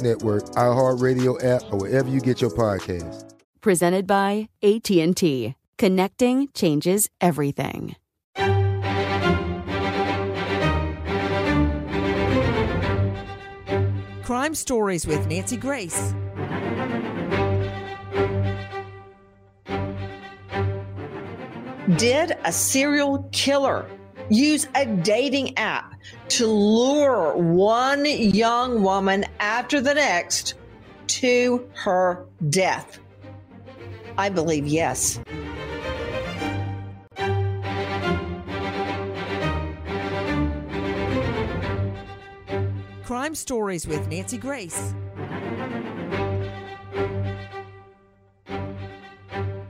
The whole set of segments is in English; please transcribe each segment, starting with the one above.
Network, iHeartRadio app, or wherever you get your podcasts. Presented by AT&T. Connecting changes everything. Crime Stories with Nancy Grace. Did a serial killer use a dating app to lure one young woman after the next to her death? I believe yes. Crime Stories with Nancy Grace.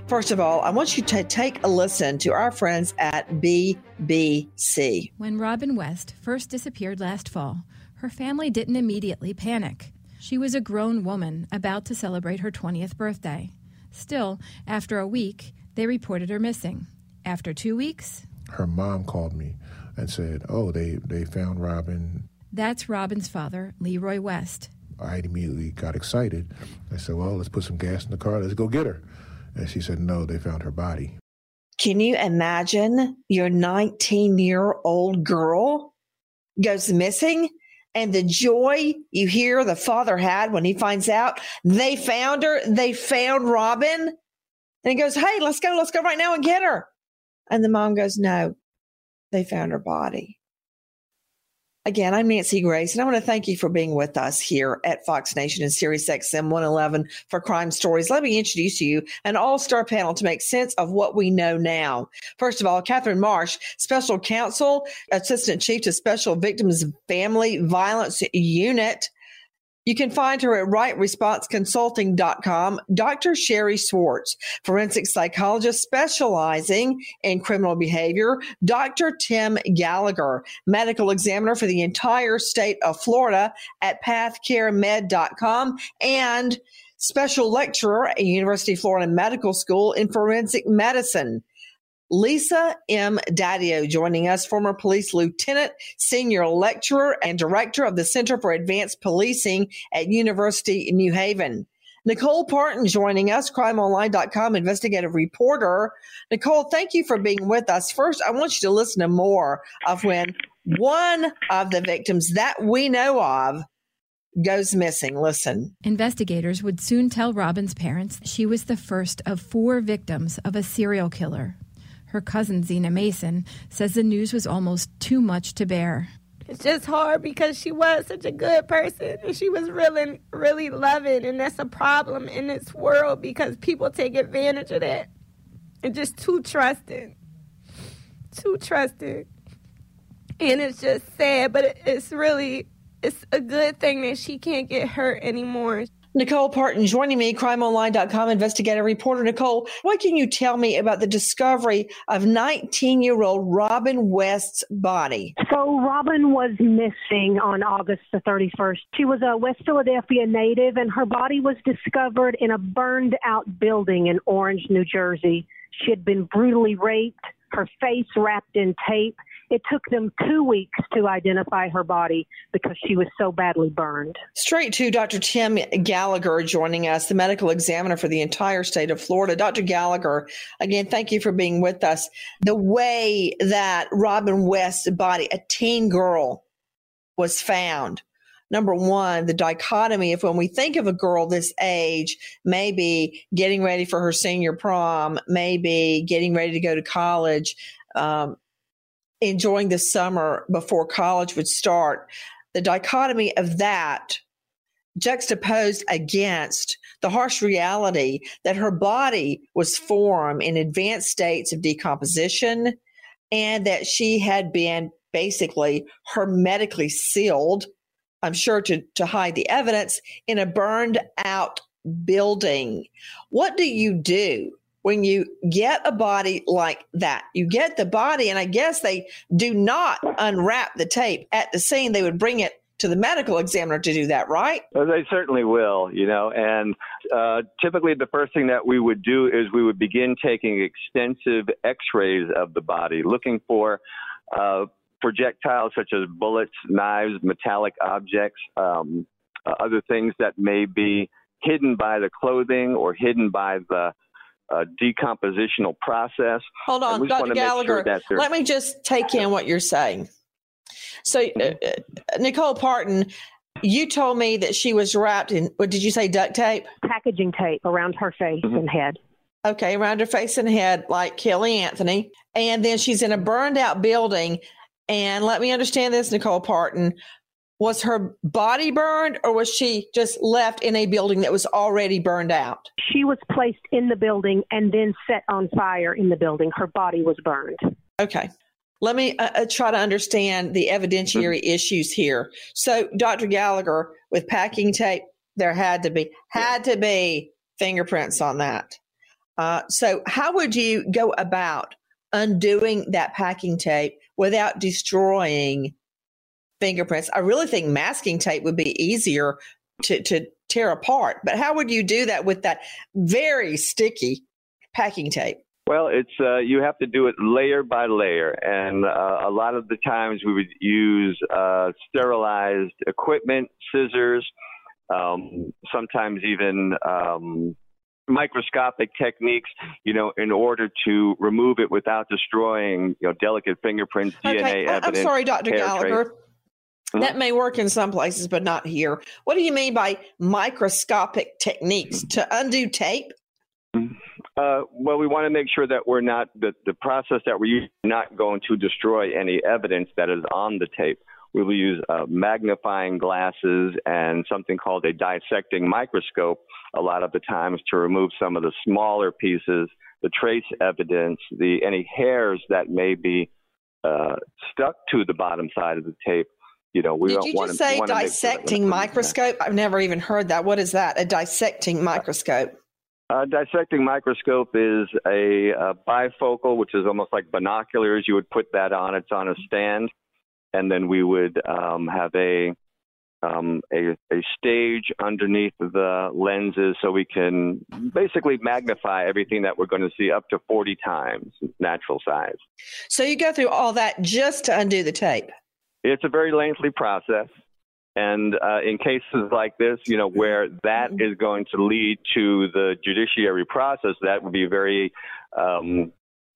First of all, I want you to take a listen to our friends at BBC. When Robin West first disappeared last fall, her family didn't immediately panic. She was a grown woman about to celebrate her 20th birthday. Still, after a week, they reported her missing. After two weeks, her mom called me and said, "Oh, they they found Robin." That's Robin's father, Leroy West. I immediately got excited. I said, "Well, let's put some gas in the car. Let's go get her." And she said, "No, they found her body." Can you imagine your 19 year old girl goes missing? And the joy you hear the father had when he finds out they found her, they found Robin. And he goes, Hey, let's go, let's go right now and get her. And the mom goes, No, they found her body. Again, I'm Nancy Grace, and I want to thank you for being with us here at Fox Nation and Sirius XM 111 for Crime Stories. Let me introduce you an all star panel to make sense of what we know now. First of all, Catherine Marsh, Special Counsel, Assistant Chief to Special Victims Family Violence Unit. You can find her at rightresponseconsulting.com. Dr. Sherry Swartz, forensic psychologist specializing in criminal behavior. Dr. Tim Gallagher, medical examiner for the entire state of Florida at pathcaremed.com and special lecturer at University of Florida Medical School in forensic medicine. Lisa M. Dadio joining us, former police lieutenant, senior lecturer, and director of the Center for Advanced Policing at University New Haven. Nicole Parton joining us, crimeonline.com investigative reporter. Nicole, thank you for being with us. First, I want you to listen to more of when one of the victims that we know of goes missing. Listen. Investigators would soon tell Robin's parents she was the first of four victims of a serial killer. Her cousin, Zena Mason, says the news was almost too much to bear. It's just hard because she was such a good person and she was really, really loving. And that's a problem in this world because people take advantage of that and just too trusting. Too trusting. And it's just sad, but it's really it's a good thing that she can't get hurt anymore. Nicole Parton joining me, crimeonline.com investigative reporter. Nicole, what can you tell me about the discovery of 19 year old Robin West's body? So, Robin was missing on August the 31st. She was a West Philadelphia native, and her body was discovered in a burned out building in Orange, New Jersey. She had been brutally raped, her face wrapped in tape, it took them two weeks to identify her body because she was so badly burned. Straight to Dr. Tim Gallagher joining us, the medical examiner for the entire state of Florida. Dr. Gallagher, again, thank you for being with us. The way that Robin West's body, a teen girl, was found. number one, the dichotomy of when we think of a girl this age, maybe getting ready for her senior prom, maybe getting ready to go to college, um, enjoying the summer before college would start. The dichotomy of that juxtaposed against the harsh reality that her body was formed in advanced states of decomposition and that she had been basically hermetically sealed, I'm sure to, to hide the evidence, in a burned out building. What do you do when you get a body like that? You get the body, and I guess they do not unwrap the tape at the scene. They would bring it to the medical examiner to do that, right? Well, they certainly will, you know. And uh, typically, the first thing that we would do is we would begin taking extensive x rays of the body, looking for uh, projectiles such as bullets, knives, metallic objects, um, uh, other things that may be hidden by the clothing or hidden by the uh, decompositional process. Hold on, Dr. Gallagher. Sure let me just take in what you're saying. So, uh, uh, Nicole Parton, you told me that she was wrapped in, what did you say, duct tape? Packaging tape around her face mm-hmm. and head. Okay, around her face and head, like Caylee Anthony. And then she's in a burned out building. And let me understand this, Nicole Parton. Was her body burned or was she just left in a building that was already burned out? She was placed in the building and then set on fire in the building. Her body was burned. Okay. Let me uh, uh, try to understand the evidentiary mm-hmm. issues here. So, Dr. Gallagher, with packing tape, there had to be had to be fingerprints on that. Uh, so, how would you go about undoing that packing tape without destroying fingerprints? I really think masking tape would be easier to, to tear apart. But how would you do that with that very sticky packing tape? Well, it's uh, you have to do it layer by layer, and uh, a lot of the times we would use uh, sterilized equipment, scissors, um, sometimes even um, microscopic techniques, you know, in order to remove it without destroying, you know, delicate fingerprints, okay. DNA evidence. I'm sorry, Dr. Gallagher. Mm-hmm. That may work in some places, but not here. What do you mean by microscopic techniques to undo tape? Mm-hmm. Uh, well, we want to make sure that we're not the, the process that we're not going to destroy any evidence that is on the tape. We will use uh, magnifying glasses and something called a dissecting microscope a lot of the times to remove some of the smaller pieces, the trace evidence, the any hairs that may be uh, stuck to the bottom side of the tape. You know, we Did don't you want just to say dissecting sure microscope? I've never even heard that. What is that? A dissecting microscope? A dissecting microscope is a, a, bifocal, which is almost like binoculars. You would put that on. It's on a stand, and then we would um, have a, um, a a stage underneath the lenses, so we can basically magnify everything that we're going to see up to 40 times natural size. So you go through all that just to undo the tape. It's a very lengthy process. And uh, in cases like this, you know, where that mm-hmm. going to lead to the judiciary process, that would be very um,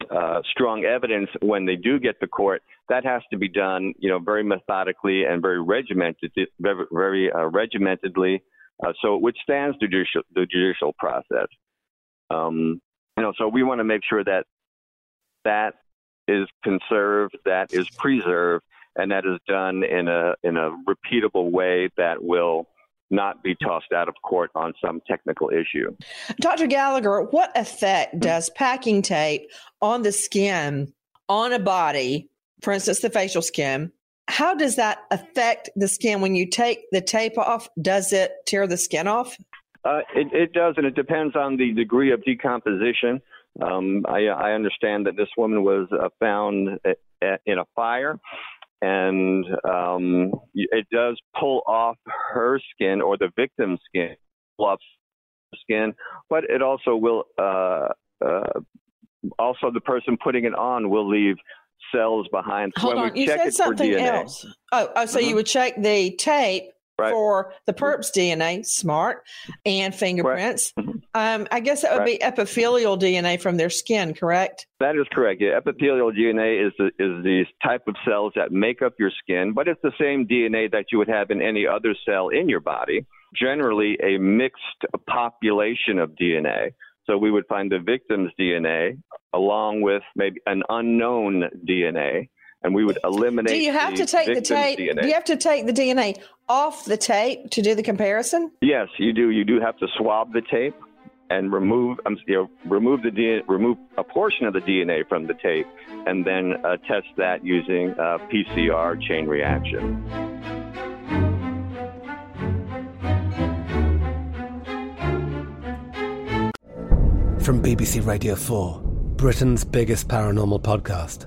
uh, strong evidence when they do get to court. That has to be done, you know, very methodically and very regimented, very, very uh, regimentedly, uh, so it withstands the judicial, the judicial process. Um, you know, so we want to make sure that that is conserved, that is preserved, and that is done in a in a repeatable way that will not be tossed out of court on some technical issue. Dr. Gallagher, what effect does packing tape on the skin on a body, for instance, the facial skin? How does that affect the skin when you take the tape off? Does it tear the skin off? Uh, it, it, does, and it depends on the degree of decomposition. Um, I, I, understand that this woman was uh, found at, at, in a fire and um, it does pull off her skin or the victim's skin, off skin, but it also will. Uh, uh, also, the person putting it on will leave cells behind. Hold when on, you said something else. Oh, oh so mm-hmm. you would check the tape Right. for the perp's DNA, smart, and fingerprints. Um, I guess that would be epithelial DNA from their skin, correct? That is correct. Yeah, epithelial DNA is the, is the type of cells that make up your skin, but it's the same DNA that you would have in any other cell in your body. Generally, a mixed population of DNA. So we would find the victim's DNA along with maybe an unknown DNA, and we would eliminate. Do you have the to take the tape? DNA. Do you have to take the DNA off the tape to do the comparison? Yes, you do. You do have to swab the tape and remove, um, you know, remove the DNA, remove a portion of the DNA from the tape, and then uh, test that using uh, PCR chain reaction. From BBC Radio 4, Britain's biggest paranormal podcast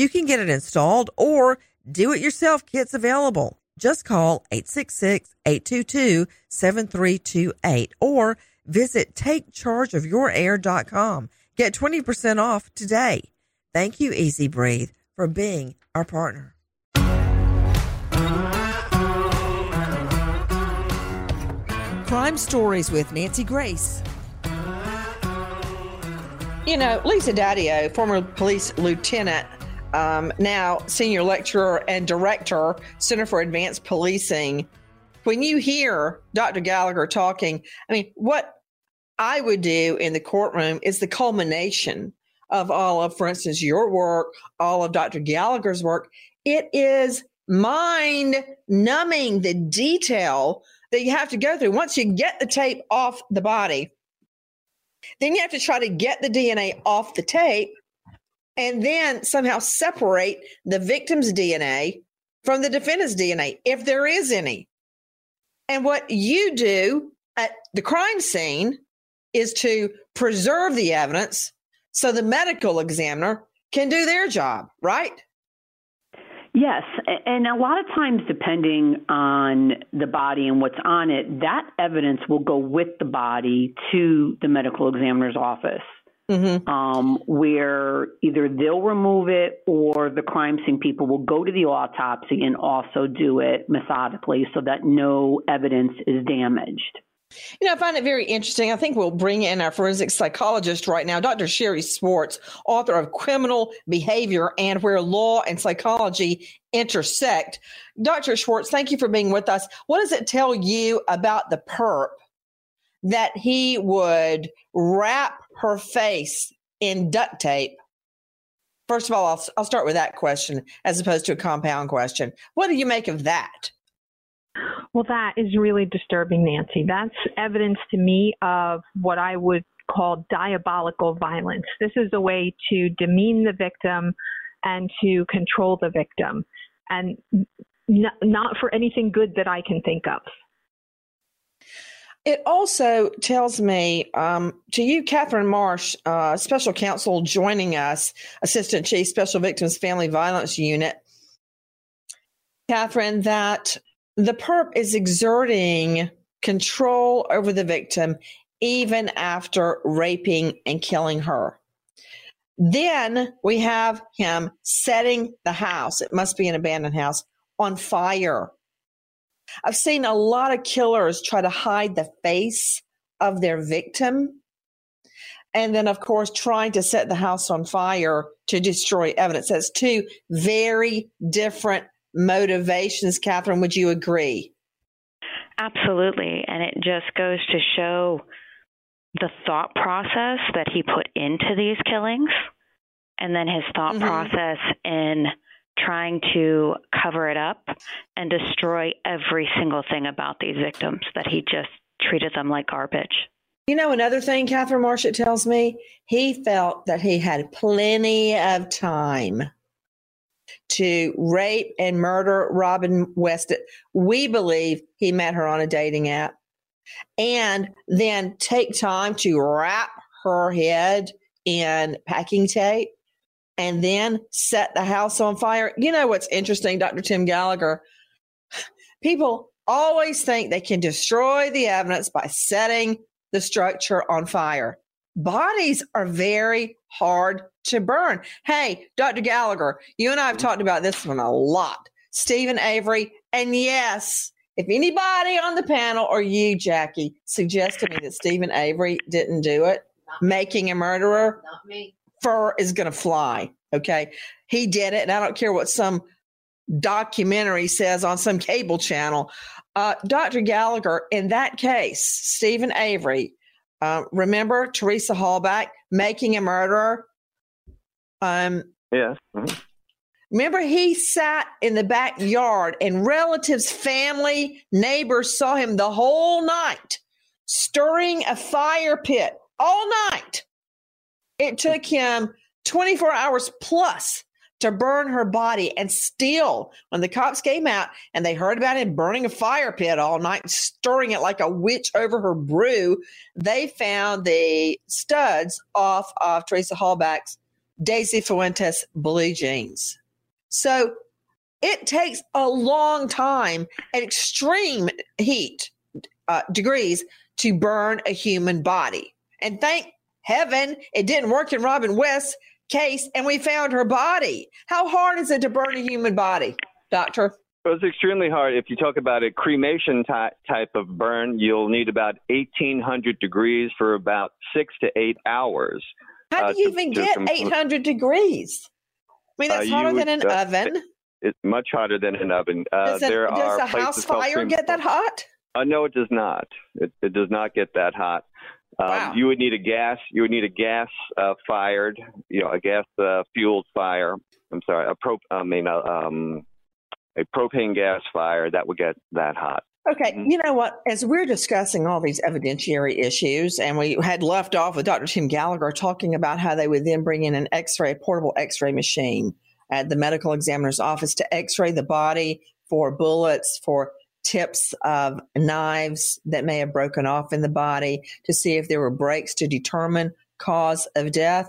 You can get it installed or do it yourself kits available. Just call 866-822-7328 or visit takechargeofyourair.com. Get 20% off today. Thank you, Easy Breathe, for being our partner. Crime Stories with Nancy Grace. You know, Lisa Dadio, former police lieutenant, um, now senior lecturer and director, Center for Advanced Policing. When you hear Dr. Gallagher talking, I mean, what I would do in the courtroom is the culmination of all of, for instance, your work, all of Dr. Gallagher's work. It is mind numbing the detail that you have to go through. Once you get the tape off the body, then you have to try to get the DNA off the tape and then somehow separate the victim's DNA from the defendant's DNA, if there is any. And what you do at the crime scene is to preserve the evidence so the medical examiner can do their job, right? Yes, and a lot of times, depending on the body and what's on it, that evidence will go with the body to the medical examiner's office, mm-hmm. um, where either they'll remove it or the crime scene people will go to the autopsy and also do it methodically so that no evidence is damaged. You know, I find it very interesting. I think we'll bring in our forensic psychologist right now, Dr. Sherry Swartz, author of Criminal Behavior and Where Law and Psychology Intersect. Dr. Schwartz, thank you for being with us. What does it tell you about the perp that he would wrap her face in duct tape? First of all, I'll, I'll start with that question as opposed to a compound question. What do you make of that? Well, that is really disturbing, Nancy. That's evidence to me of what I would call diabolical violence. This is a way to demean the victim and to control the victim, and n- not for anything good that I can think of. It also tells me um, to you, Catherine Marsh, uh, special counsel joining us, Assistant Chief Special Victims Family Violence Unit. Catherine, that the perp is exerting control over the victim even after raping and killing her. Then we have him setting the house, it must be an abandoned house, on fire. I've seen a lot of killers try to hide the face of their victim. And then, of course, trying to set the house on fire to destroy evidence. That's two very different motivations. Catherine, would you agree? Absolutely. And it just goes to show the thought process that he put into these killings and then his thought mm-hmm. process in trying to cover it up and destroy every single thing about these victims that he just treated them like garbage. You know, another thing Catherine Marshall tells me, he felt that he had plenty of time to rape and murder Robin West. We believe he met her on a dating app and then take time to wrap her head in packing tape and then set the house on fire. You know what's interesting, Dr. Tim Gallagher? People always think they can destroy the evidence by setting the structure on fire. Bodies are very hard to burn. Hey, Dr. Gallagher, you and I have talked about this one a lot. Steven Avery, and yes, if anybody on the panel or you, Jackie, suggest to me that Steven Avery didn't do it, making a murderer, Not me. Fur is going to fly. Okay. He did it. And I don't care what some documentary says on some cable channel. Uh, Dr. Gallagher, in that case, Steven Avery, uh, remember Teresa Halbach making a murderer? Um, yes. Mm-hmm. Remember, he sat in the backyard, and relatives, family, neighbors saw him the whole night stirring a fire pit all night. It took him 24 hours plus to burn her body. And still, when the cops came out and they heard about him burning a fire pit all night, stirring it like a witch over her brew, they found the studs off of Teresa Halbach's Daisy Fuentes blue jeans. So it takes a long time at extreme heat uh, degrees to burn a human body. And thank heaven it didn't work in Robin West's case and we found her body. How hard is it to burn a human body, doctor? It was extremely hard. If you talk about a cremation ty- type of burn, you'll need about 1800 degrees for about six to eight hours. How do uh, you uh, even to, get to 800 degrees? I mean, that's uh, hotter than an uh, oven. It's much hotter than an oven. Uh, does, there does are a house fire get that hot? Uh, no, it does not. It, it does not get that hot. Um, wow. You would need a gas. You would need a gas uh, fired, you know, a gas uh, fueled fire. I'm sorry, a pro. I mean, a, um, a propane gas fire that would get that hot. Okay, mm-hmm. you know what? As we're discussing all these evidentiary issues, and we had left off with Dr. Tim Gallagher talking about how they would then bring in an X-ray, a portable X-ray machine at the medical examiner's office to X-ray the body for bullets, for tips of knives that may have broken off in the body to see if there were breaks to determine cause of death.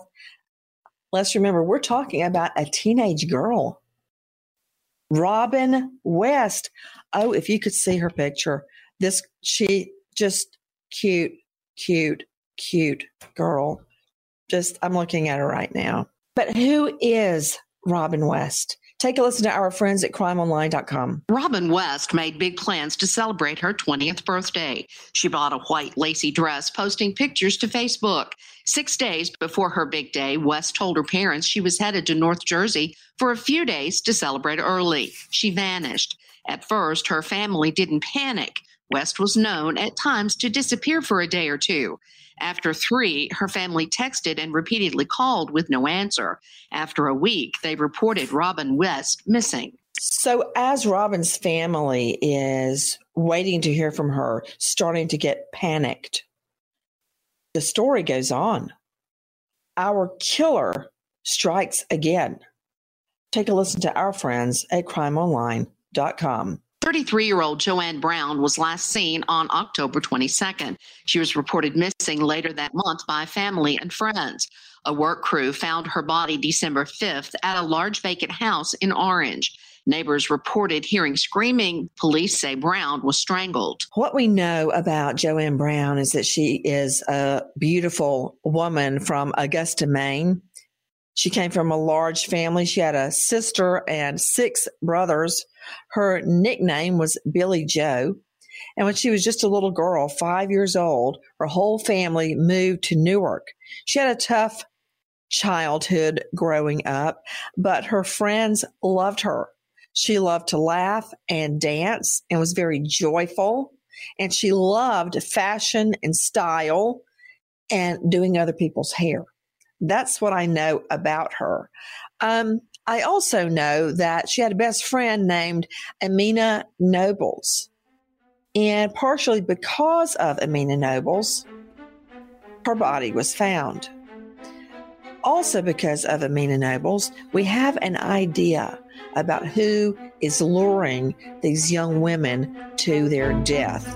Let's remember, we're talking about a teenage girl. Robin West. Oh, if you could see her picture, this, she just cute, cute, cute girl. Just, I'm looking at her right now. But who is Robin West? Take a listen to our friends at crimeonline.com. Robin West made big plans to celebrate her 20th birthday. She bought a white lacy dress, posting pictures to Facebook. Six days before her big day, West told her parents she was headed to North Jersey for a few days to celebrate early. She vanished. At first, her family didn't panic. West was known at times to disappear for a day or two. After three, her family texted and repeatedly called with no answer. After a week, they reported Robin West missing. So, as Robin's family is waiting to hear from her, starting to get panicked, the story goes on. Our killer strikes again. Take a listen to our friends at crimeonline.com. 33 year old Joanne Brown was last seen on October 22nd. She was reported missing later that month by family and friends. A work crew found her body December 5th at a large vacant house in Orange. Neighbors reported hearing screaming. Police say Brown was strangled. What we know about Joanne Brown is that she is a beautiful woman from Augusta, Maine. She came from a large family. She had a sister and six brothers. Her nickname was Billy Joe. And when she was just a little girl, five years old, her whole family moved to Newark. She had a tough childhood growing up, but her friends loved her. She loved to laugh and dance and was very joyful. and she loved fashion and style and doing other people's hair. That's what I know about her. Um, I also know that she had a best friend named Amina Nobles. And partially because of Amina Nobles, her body was found. Also, because of Amina Nobles, we have an idea about who is luring these young women to their death.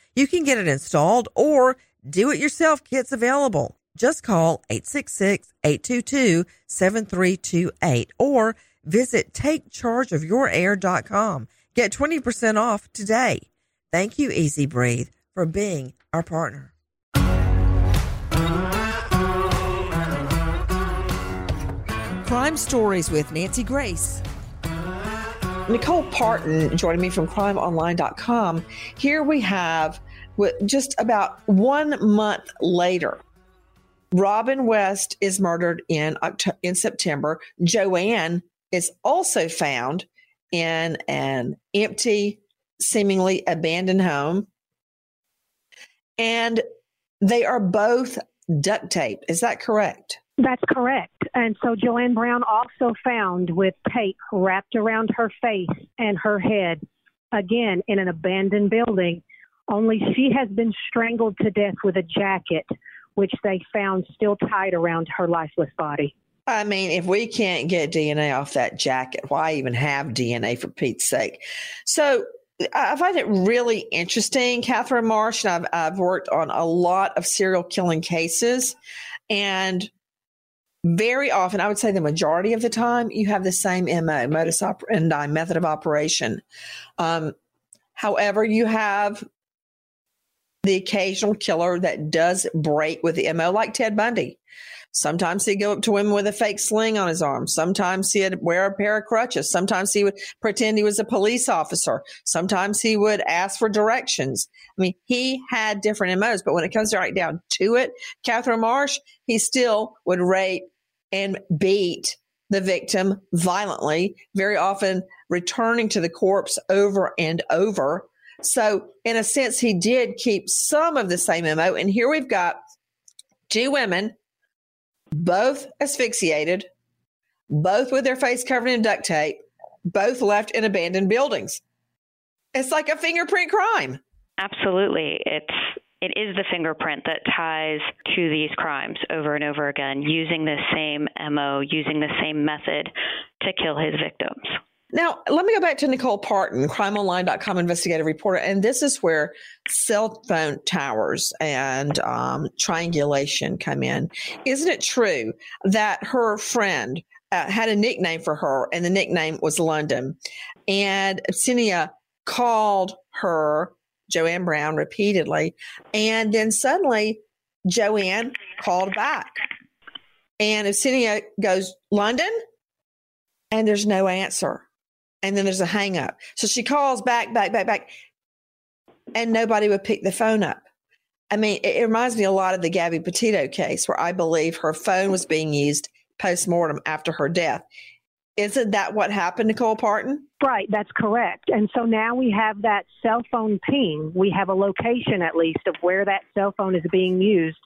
You can get it installed or do it yourself kits available. Just call 866-822-7328 or visit takechargeofyourair.com. Get 20% off today. Thank you, Easy Breathe, for being our partner. Crime Stories with Nancy Grace. Nicole Parton joining me from crimeonline.com. Here we have just about one month later. Robin West is murdered in October, in September. Joanne is also found in an empty, seemingly abandoned home. And they are both duct tape. Is that correct? That's correct. And so Joanne Brown also found with tape wrapped around her face and her head, again in an abandoned building. Only she has been strangled to death with a jacket, which they found still tied around her lifeless body. I mean, if we can't get DNA off that jacket, why even have DNA for Pete's sake? So I find it really interesting, Catherine Marsh, and I've, I've worked on a lot of serial killing cases. And very often, I would say the majority of the time, you have the same MO, modus operandi, method of operation. Um, however, you have the occasional killer that does break with the MO, like Ted Bundy. Sometimes he'd go up to women with a fake sling on his arm. Sometimes he'd wear a pair of crutches. Sometimes he would pretend he was a police officer. Sometimes he would ask for directions. I mean, he had different MOs, but when it comes right down to it, Catherine Marsh, he still would rape and beat the victim violently, very often returning to the corpse over and over. So, in a sense, he did keep some of the same MO. And here we've got two women both asphyxiated, both with their face covered in duct tape, both left in abandoned buildings. It's like a fingerprint crime. Absolutely. It's it is the fingerprint that ties to these crimes over and over again, using the same MO, using the same method to kill his victims. Now, let me go back to Nicole Parton, crimeonline.com investigative reporter. And this is where cell phone towers and um, triangulation come in. Isn't it true that her friend uh, had a nickname for her, and the nickname was London? And Absinia called her, Joanne Brown, repeatedly. And then suddenly, Joanne called back. And Absinia goes, London? And there's no answer and then there's a hang up. So she calls back, back, back, back, and nobody would pick the phone up. I mean, it, it reminds me a lot of the Gabby Petito case, where I believe her phone was being used post mortem after her death. Isn't that what happened, Nicole Parton? Right, that's correct. And so now we have that cell phone ping. We have a location, at least, of where that cell phone is being used,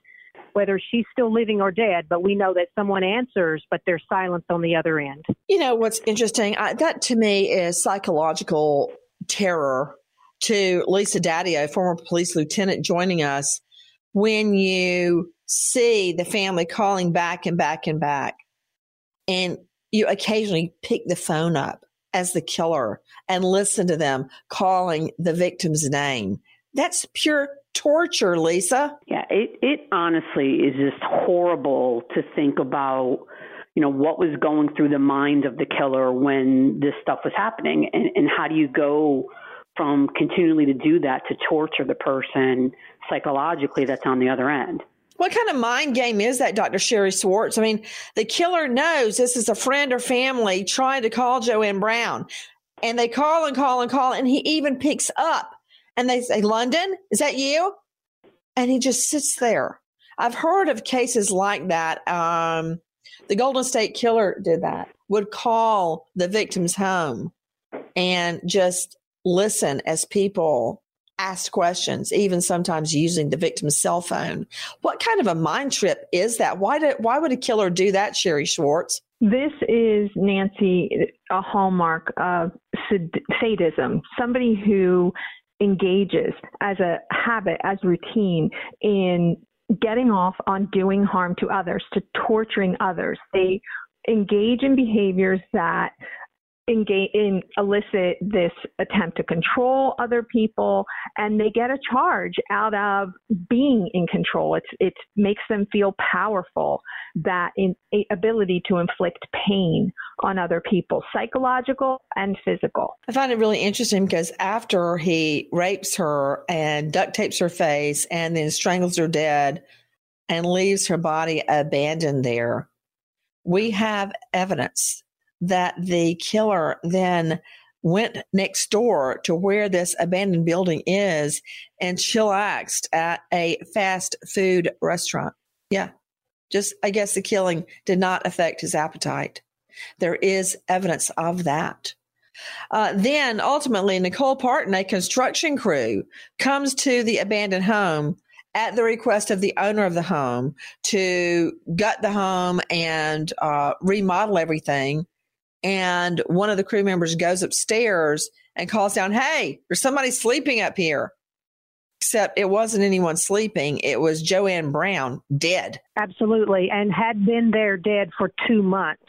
whether she's still living or dead. But we know that someone answers, but there's silence on the other end. You know what's interesting? I, that to me is psychological terror. To Lisa Dadio, former police lieutenant, joining us, when you see the family calling back and back and back, and you occasionally pick the phone up as the killer and listen to them calling the victim's name. That's pure torture, Lisa. Yeah, it, it honestly is just horrible to think about, you know, what was going through the mind of the killer when this stuff was happening and, and how do you go from continually to do that to torture the person psychologically that's on the other end. What kind of mind game is that, Dr. Sherry Swartz? I mean, the killer knows this is a friend or family trying to call Joanne Brown. And they call and call and call, and he even picks up and they say, London, is that you? And he just sits there. I've heard of cases like that. Um, the Golden State Killer did that, would call the victim's home and just listen as people ask questions, even sometimes using the victim's cell phone. What kind of a mind trip is that? Why did why would a killer do that, Sherry Schwartz? This is Nancy a hallmark of sadism. Somebody who engages as a habit, as routine in getting off on doing harm to others, to torturing others. They engage in behaviors that engage in elicit this attempt to control other people and they get a charge out of being in control. It's it makes them feel powerful that in, ability to inflict pain on other people psychological and physical. I find it really interesting because after he rapes her and duct tapes her face and then strangles her dead and leaves her body abandoned there we have evidence that the killer then went next door to where this abandoned building is and chillaxed at a fast food restaurant. Yeah. Just, I guess the killing did not affect his appetite. There is evidence of that. Uh, then ultimately, Nicole Parton, a construction crew, comes to the abandoned home at the request of the owner of the home to gut the home and uh, remodel everything and one of the crew members goes upstairs and calls down, Hey, there's somebody sleeping up here. Except it wasn't anyone sleeping. It was Joanne Brown dead. Absolutely. And had been there dead for two months.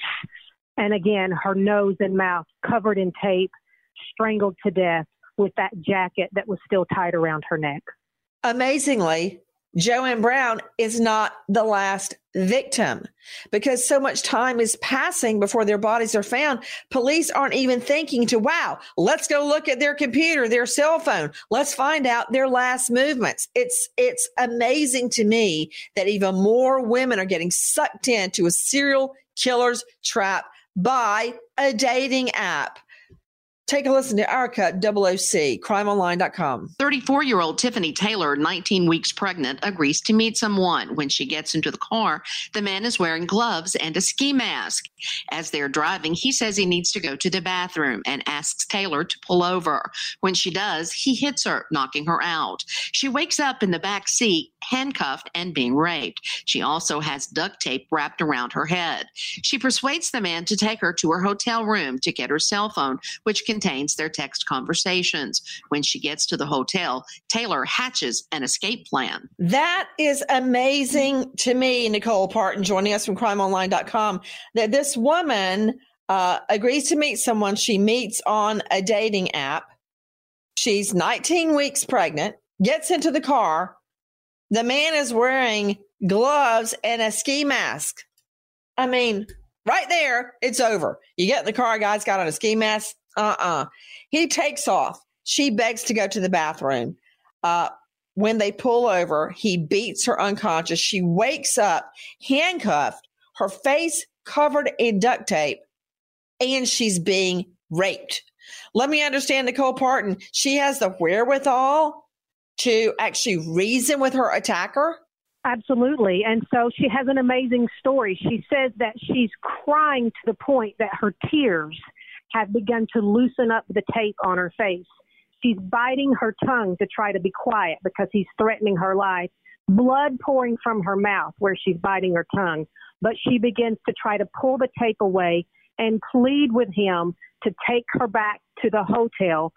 And again, her nose and mouth covered in tape, strangled to death with that jacket that was still tied around her neck. Amazingly, Joanne Brown is not the last victim because so much time is passing before their bodies are found. Police aren't even thinking to, wow, let's go look at their computer, their cell phone. Let's find out their last movements. It's, it's amazing to me that even more women are getting sucked into a serial killer's trap by a dating app. Take a listen to our cut, OOC, crimeonline.com. 34 year old Tiffany Taylor, 19 weeks pregnant, agrees to meet someone. When she gets into the car, the man is wearing gloves and a ski mask. As they're driving, he says he needs to go to the bathroom and asks Taylor to pull over. When she does, he hits her, knocking her out. She wakes up in the back seat, handcuffed and being raped. She also has duct tape wrapped around her head. She persuades the man to take her to her hotel room to get her cell phone, which contains their text conversations. When she gets to the hotel, Taylor hatches an escape plan. That is amazing to me, Nicole Parton, joining us from crimeonline.com, that this woman uh, agrees to meet someone she meets on a dating app. She's 19 weeks pregnant, gets into the car. The man is wearing gloves and a ski mask. I mean, right there, it's over. You get in the car, guy's got on a ski mask, uh-uh. He takes off. She begs to go to the bathroom. Uh, when they pull over, he beats her unconscious. She wakes up handcuffed, her face covered in duct tape, and she's being raped. Let me understand Nicole Parton. She has the wherewithal to actually reason with her attacker. Absolutely. And so she has an amazing story. She says that she's crying to the point that her tears have begun to loosen up the tape on her face. She's biting her tongue to try to be quiet because he's threatening her life. Blood pouring from her mouth where she's biting her tongue. But she begins to try to pull the tape away and plead with him to take her back to the hotel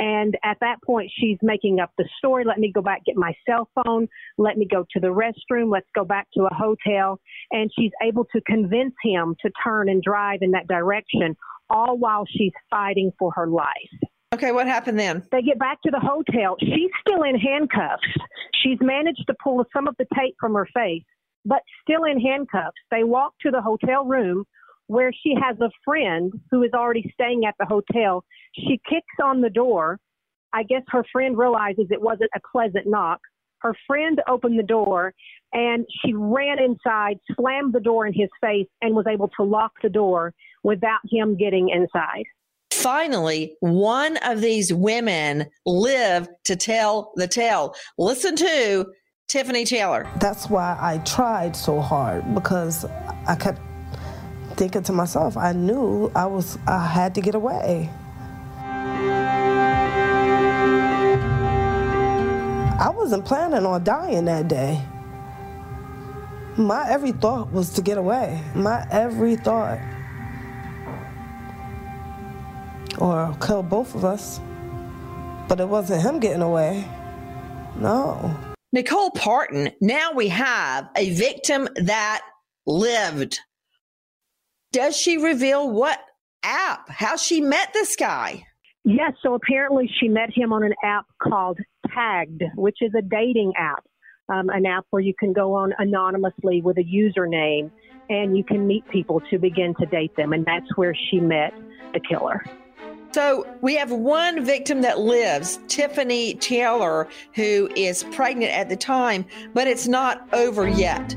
and at that point, she's making up the story. Let me go back, get my cell phone. Let me go to the restroom. Let's go back to a hotel. And she's able to convince him to turn and drive in that direction, all while she's fighting for her life. Okay, what happened then? They get back to the hotel. She's still in handcuffs. She's managed to pull some of the tape from her face, but still in handcuffs. They walk to the hotel room where she has a friend who is already staying at the hotel. She kicks on the door. I guess her friend realizes it wasn't a pleasant knock. Her friend opened the door and she ran inside, slammed the door in his face, and was able to lock the door without him getting inside. Finally, one of these women lived to tell the tale. Listen to Tiffany Taylor. That's why I tried so hard because I kept thinking to myself, I knew I was I had to get away. I wasn't planning on dying that day. My every thought was to get away. My every thought. Or kill both of us. But it wasn't him getting away. No. Nicole Parton, now we have a victim that lived does she reveal what app, how she met this guy? Yes, so apparently she met him on an app called Tagged, which is a dating app, um, an app where you can go on anonymously with a username and you can meet people to begin to date them. And that's where she met the killer. So we have one victim that lives, Tiffany Taylor, who is pregnant at the time, but it's not over yet.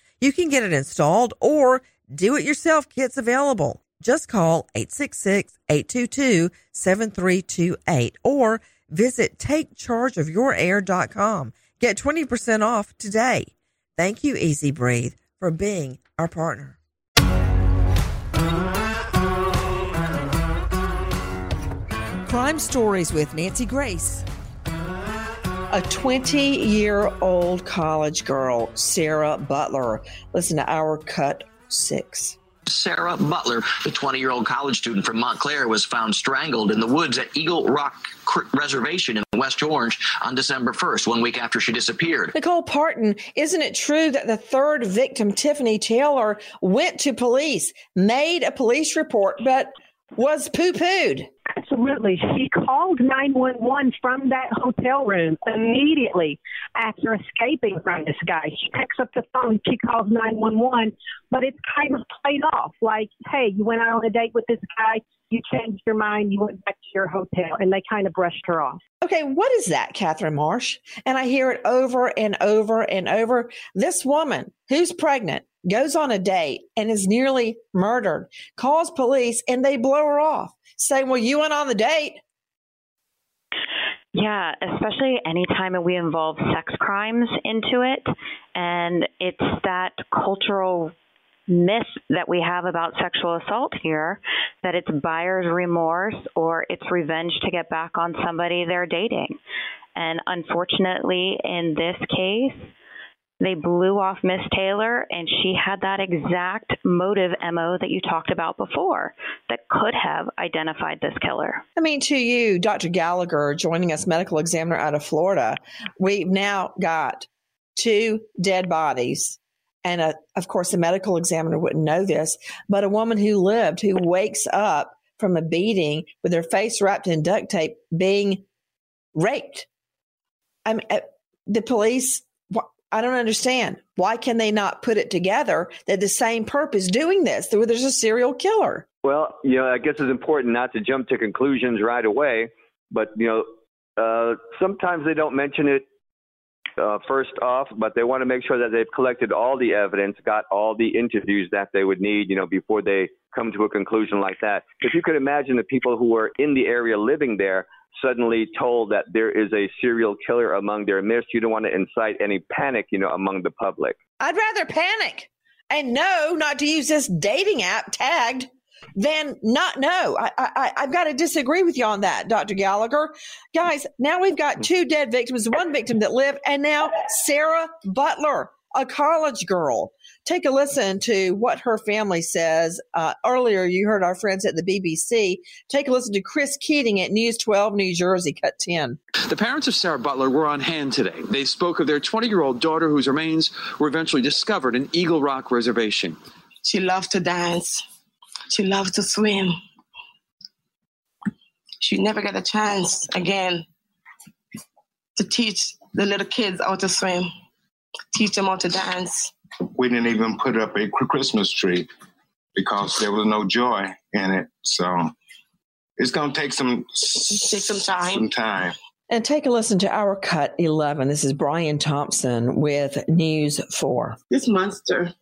You can get it installed or do it yourself kits available. Just call 866-822-7328 or visit takechargeofyourair.com. Get 20% off today. Thank you, EZ Breathe, for being our partner. Crime Stories with Nancy Grace a 20 year old college girl, Sarah Butler. Listen to our cut six. Sarah Butler, the 20 year old college student from Montclair, was found strangled in the woods at Eagle Rock Reservation in West Orange on December 1st, one week after she disappeared. Nicole Parton, isn't it true that the third victim, Tiffany Taylor, went to police, made a police report, but was poo pooed? Absolutely. She called 911 from that hotel room immediately after escaping from this guy. She picks up the phone, she calls 911, but it's kind of played off like, hey, you went out on a date with this guy, you changed your mind, you went back to your hotel, and they kind of brushed her off. Okay, what is that, Catherine Marsh? And I hear it over and over and over. This woman who's pregnant goes on a date and is nearly murdered, calls police, and they blow her off, saying, Well, you went on the date. Yeah, especially anytime we involve sex crimes into it. And it's that cultural myth that we have about sexual assault here that it's buyer's remorse or it's revenge to get back on somebody they're dating. And unfortunately, in this case, they blew off Miss Taylor, and she had that exact motive MO that you talked about before that could have identified this killer. I mean, to you, Dr. Gallagher, joining us, medical examiner out of Florida, we've now got two dead bodies. And a, of course, the medical examiner wouldn't know this, but a woman who lived, who wakes up from a beating with her face wrapped in duct tape, being raped. I'm, uh, the police I don't understand. Why can they not put it together that the same perp is doing this? There's a serial killer. Well, you know, I guess it's important not to jump to conclusions right away, but you know, uh, sometimes they don't mention it uh, first off, but they want to make sure that they've collected all the evidence, got all the interviews that they would need, you know, before they come to a conclusion like that. If you could imagine the people who were in the area living there suddenly told that there is a serial killer among their midst, you don't want to incite any panic, you know, among the public. I'd rather panic and know not to use this dating app tagged than not know. I, I, I've got to disagree with you on that, Dr. Gallagher. Guys, now we've got two dead victims, one victim that lived, and now Sarah Butler, a college girl. Take a listen to what her family says. Uh, earlier, you heard our friends at the BBC. Take a listen to Chris Keating at News 12 New Jersey, cut 10. The parents of Sarah Butler were on hand today. They spoke of their 20 year old daughter, whose remains were eventually discovered in Eagle Rock Reservation. She loved to dance, she loved to swim. She never got a chance again to teach the little kids how to swim, teach them how to dance we didn't even put up a Christmas tree because there was no joy in it. So it's going to take some take some time. Some time. And take a listen to our cut 11. This is Brian Thompson with News 4. This monster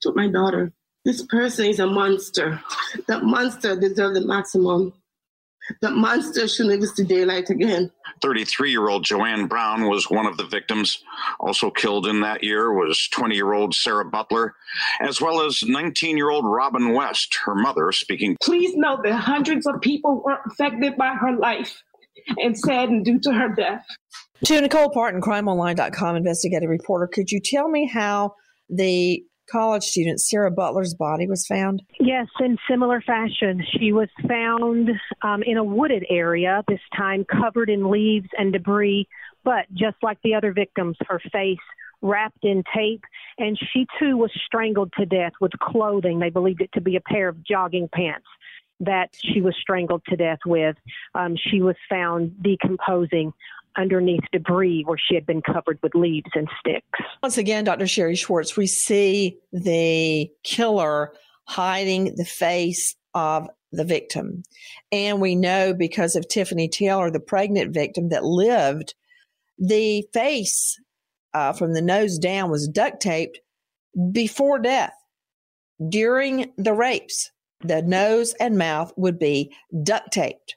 took my daughter. This person is a monster. That monster deserves the maximum. That monster should never see daylight again. 33 year old Joanne Brown was one of the victims. Also killed in that year was 20 year old Sarah Butler, as well as 19 year old Robin West, her mother, speaking. Please know that hundreds of people were affected by her life and saddened due to her death. To Nicole Parton, crimeonline.com investigative reporter, could you tell me how the college student Sarah Butler's body was found? Yes, in similar fashion. She was found um, in a wooded area, this time covered in leaves and debris, but just like the other victims, her face wrapped in tape, and she too was strangled to death with clothing. They believed it to be a pair of jogging pants that she was strangled to death with. Um, she was found decomposing underneath debris where she had been covered with leaves and sticks. Once again, Dr. Shari Schwartz, we see the killer hiding the face of the victim. And we know because of Tiffany Taylor, the pregnant victim that lived, the face uh, from the nose down was duct taped before death. During the rapes, the nose and mouth would be duct taped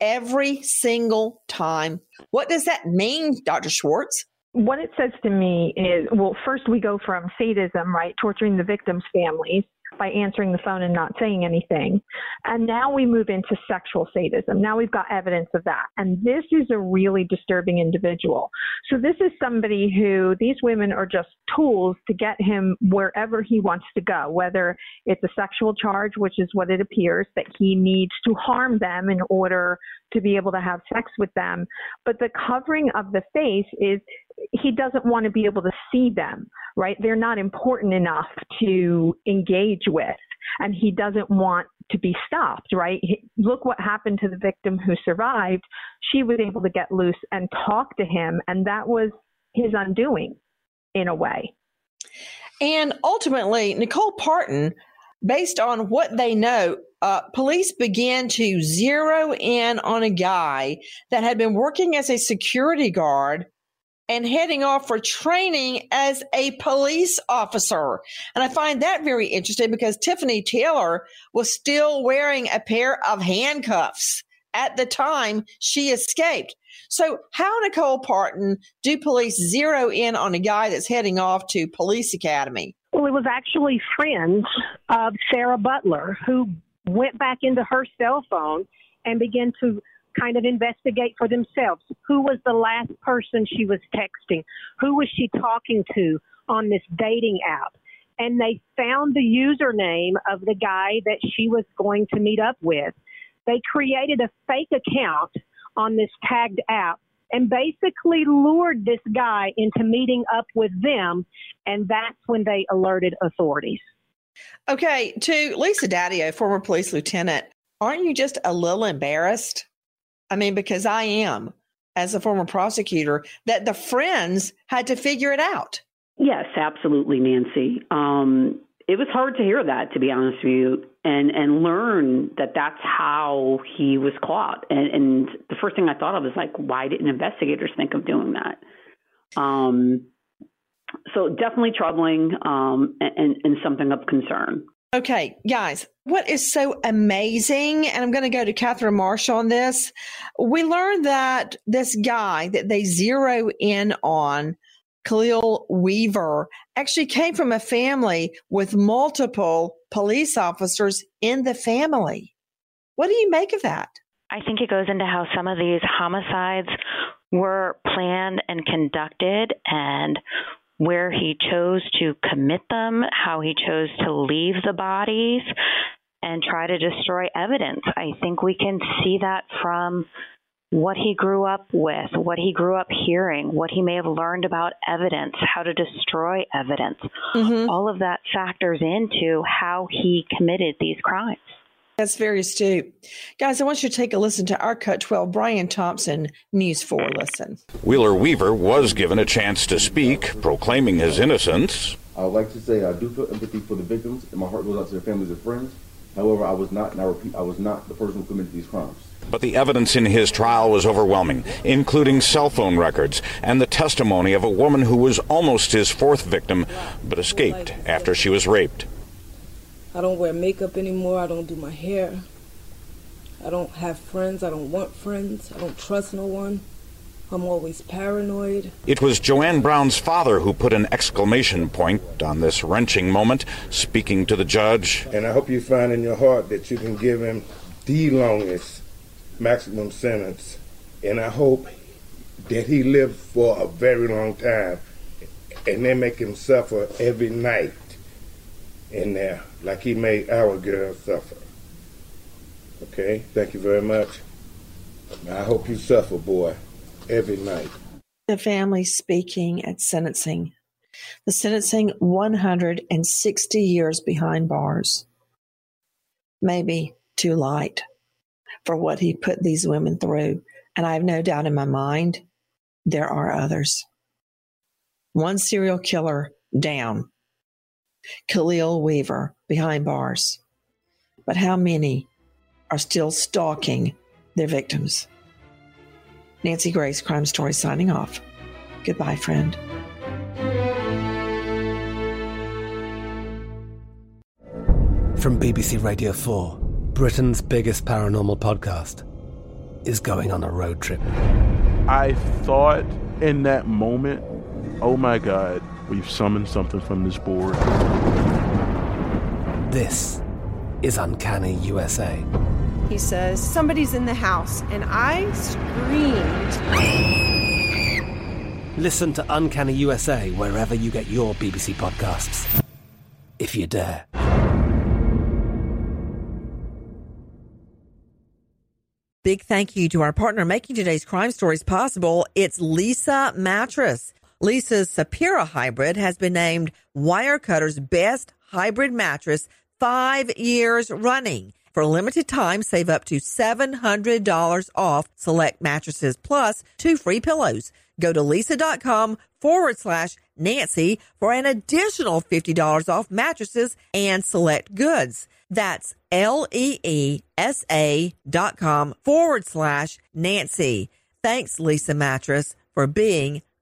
every single time. What does that mean, Dr. Schwartz? What it says to me is well, first we go from sadism, right, torturing the victims' families, by answering the phone and not saying anything. And now we move into sexual sadism. Now we've got evidence of that. And this is a really disturbing individual. So this is somebody who these women are just tools to get him wherever he wants to go, whether it's a sexual charge, which is what it appears that he needs to harm them in order to be able to have sex with them. But the covering of the face is he doesn't want to be able to see them, right? They're not important enough to engage with. And he doesn't want to be stopped, right? Look what happened to the victim who survived. She was able to get loose and talk to him, and that was his undoing in a way. And ultimately, Nicole Parton, based on what they know, uh, police began to zero in on a guy that had been working as a security guard and heading off for training as a police officer. And I find that very interesting because Tiffany Taylor was still wearing a pair of handcuffs at the time she escaped. So, how, Nicole Parton, do police zero in on a guy that's heading off to police academy? Well, it was actually friends of Sarah Butler who went back into her cell phone and began to kind of investigate for themselves. Who was the last person she was texting? Who was she talking to on this dating app? And they found the username of the guy that she was going to meet up with. They created a fake account on this tagged app and basically lured this guy into meeting up with them. And that's when they alerted authorities. Okay, to Lisa Dadio, former police lieutenant, aren't you just a little embarrassed? I mean, because I am, as a former prosecutor, that the friends had to figure it out. Yes, absolutely, Nancy. Um, it was hard to hear that, to be honest with you, and and learn that that's how he was caught. And, and the first thing I thought of was like, why didn't investigators think of doing that? Um, so definitely troubling um, and, and something of concern. Okay, guys, what is so amazing, and I'm going to go to Catherine Marsh on this. We learned that this guy that they zero in on, Khalil Weaver, actually came from a family with multiple police officers in the family. What do you make of that? I think it goes into how some of these homicides were planned and conducted and where he chose to commit them, how he chose to leave the bodies and try to destroy evidence. I think we can see that from what he grew up with, what he grew up hearing, what he may have learned about evidence, how to destroy evidence. Mm-hmm. All of that factors into how he committed these crimes. That's very astute. Guys, I want you to take a listen to our Cut 12, Brian Thompson, News 4 Listen. Wheeler Weaver was given a chance to speak, proclaiming his innocence. I would like to say I do feel empathy for the victims, and my heart goes out to their families and friends. However, I was not, and I repeat, I was not the person who committed these crimes. But the evidence in his trial was overwhelming, including cell phone records and the testimony of a woman who was almost his fourth victim, but escaped after she was raped. I don't wear makeup anymore. I don't do my hair. I don't have friends. I don't want friends. I don't trust no one. I'm always paranoid. It was Joanne Brown's father who put an exclamation point on this wrenching moment, speaking to the judge. And I hope you find in your heart that you can give him the longest maximum sentence. And I hope that he lives for a very long time and they make him suffer every night in there like he made our girls suffer. Okay? Thank you very much. I hope you suffer, boy, every night. The family speaking at sentencing. The sentencing 160 years behind bars. Maybe too light for what he put these women through. And I have no doubt in my mind there are others. One serial killer down Khalil Weaver behind bars. But how many are still stalking their victims? Nancy Grace, Crime Story, signing off. Goodbye, friend. From BBC Radio 4, Britain's biggest paranormal podcast is going on a road trip. I thought in that moment, oh my God, we've summoned something from this board. This is Uncanny USA. He says, Somebody's in the house, and I screamed. Listen to Uncanny USA wherever you get your BBC podcasts, if you dare. Big thank you to our partner making today's crime stories possible. It's Leesa Mattress. Leesa's Sapira Hybrid has been named Wirecutter's best hybrid mattress five years running. For a limited time, save up to $700 off select mattresses plus two free pillows. Go to leesa.com forward slash Nancy for an additional $50 off mattresses and select goods. That's L-E-E-S-A dot com forward slash Nancy. Thanks, Leesa Mattress, for being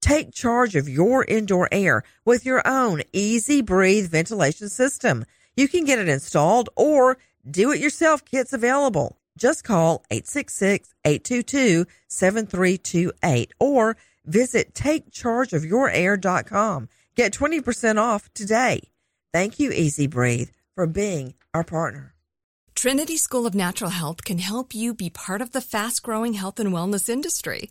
Take charge of your indoor air with your own EZ Breathe ventilation system. You can get it installed or do it yourself kits available. Just call 866-822-7328 or visit takechargeofyourair.com. Get 20% off today. Thank you, EZ Breathe, for being our partner. Trinity School of Natural Health can help you be part of the fast growing health and wellness industry.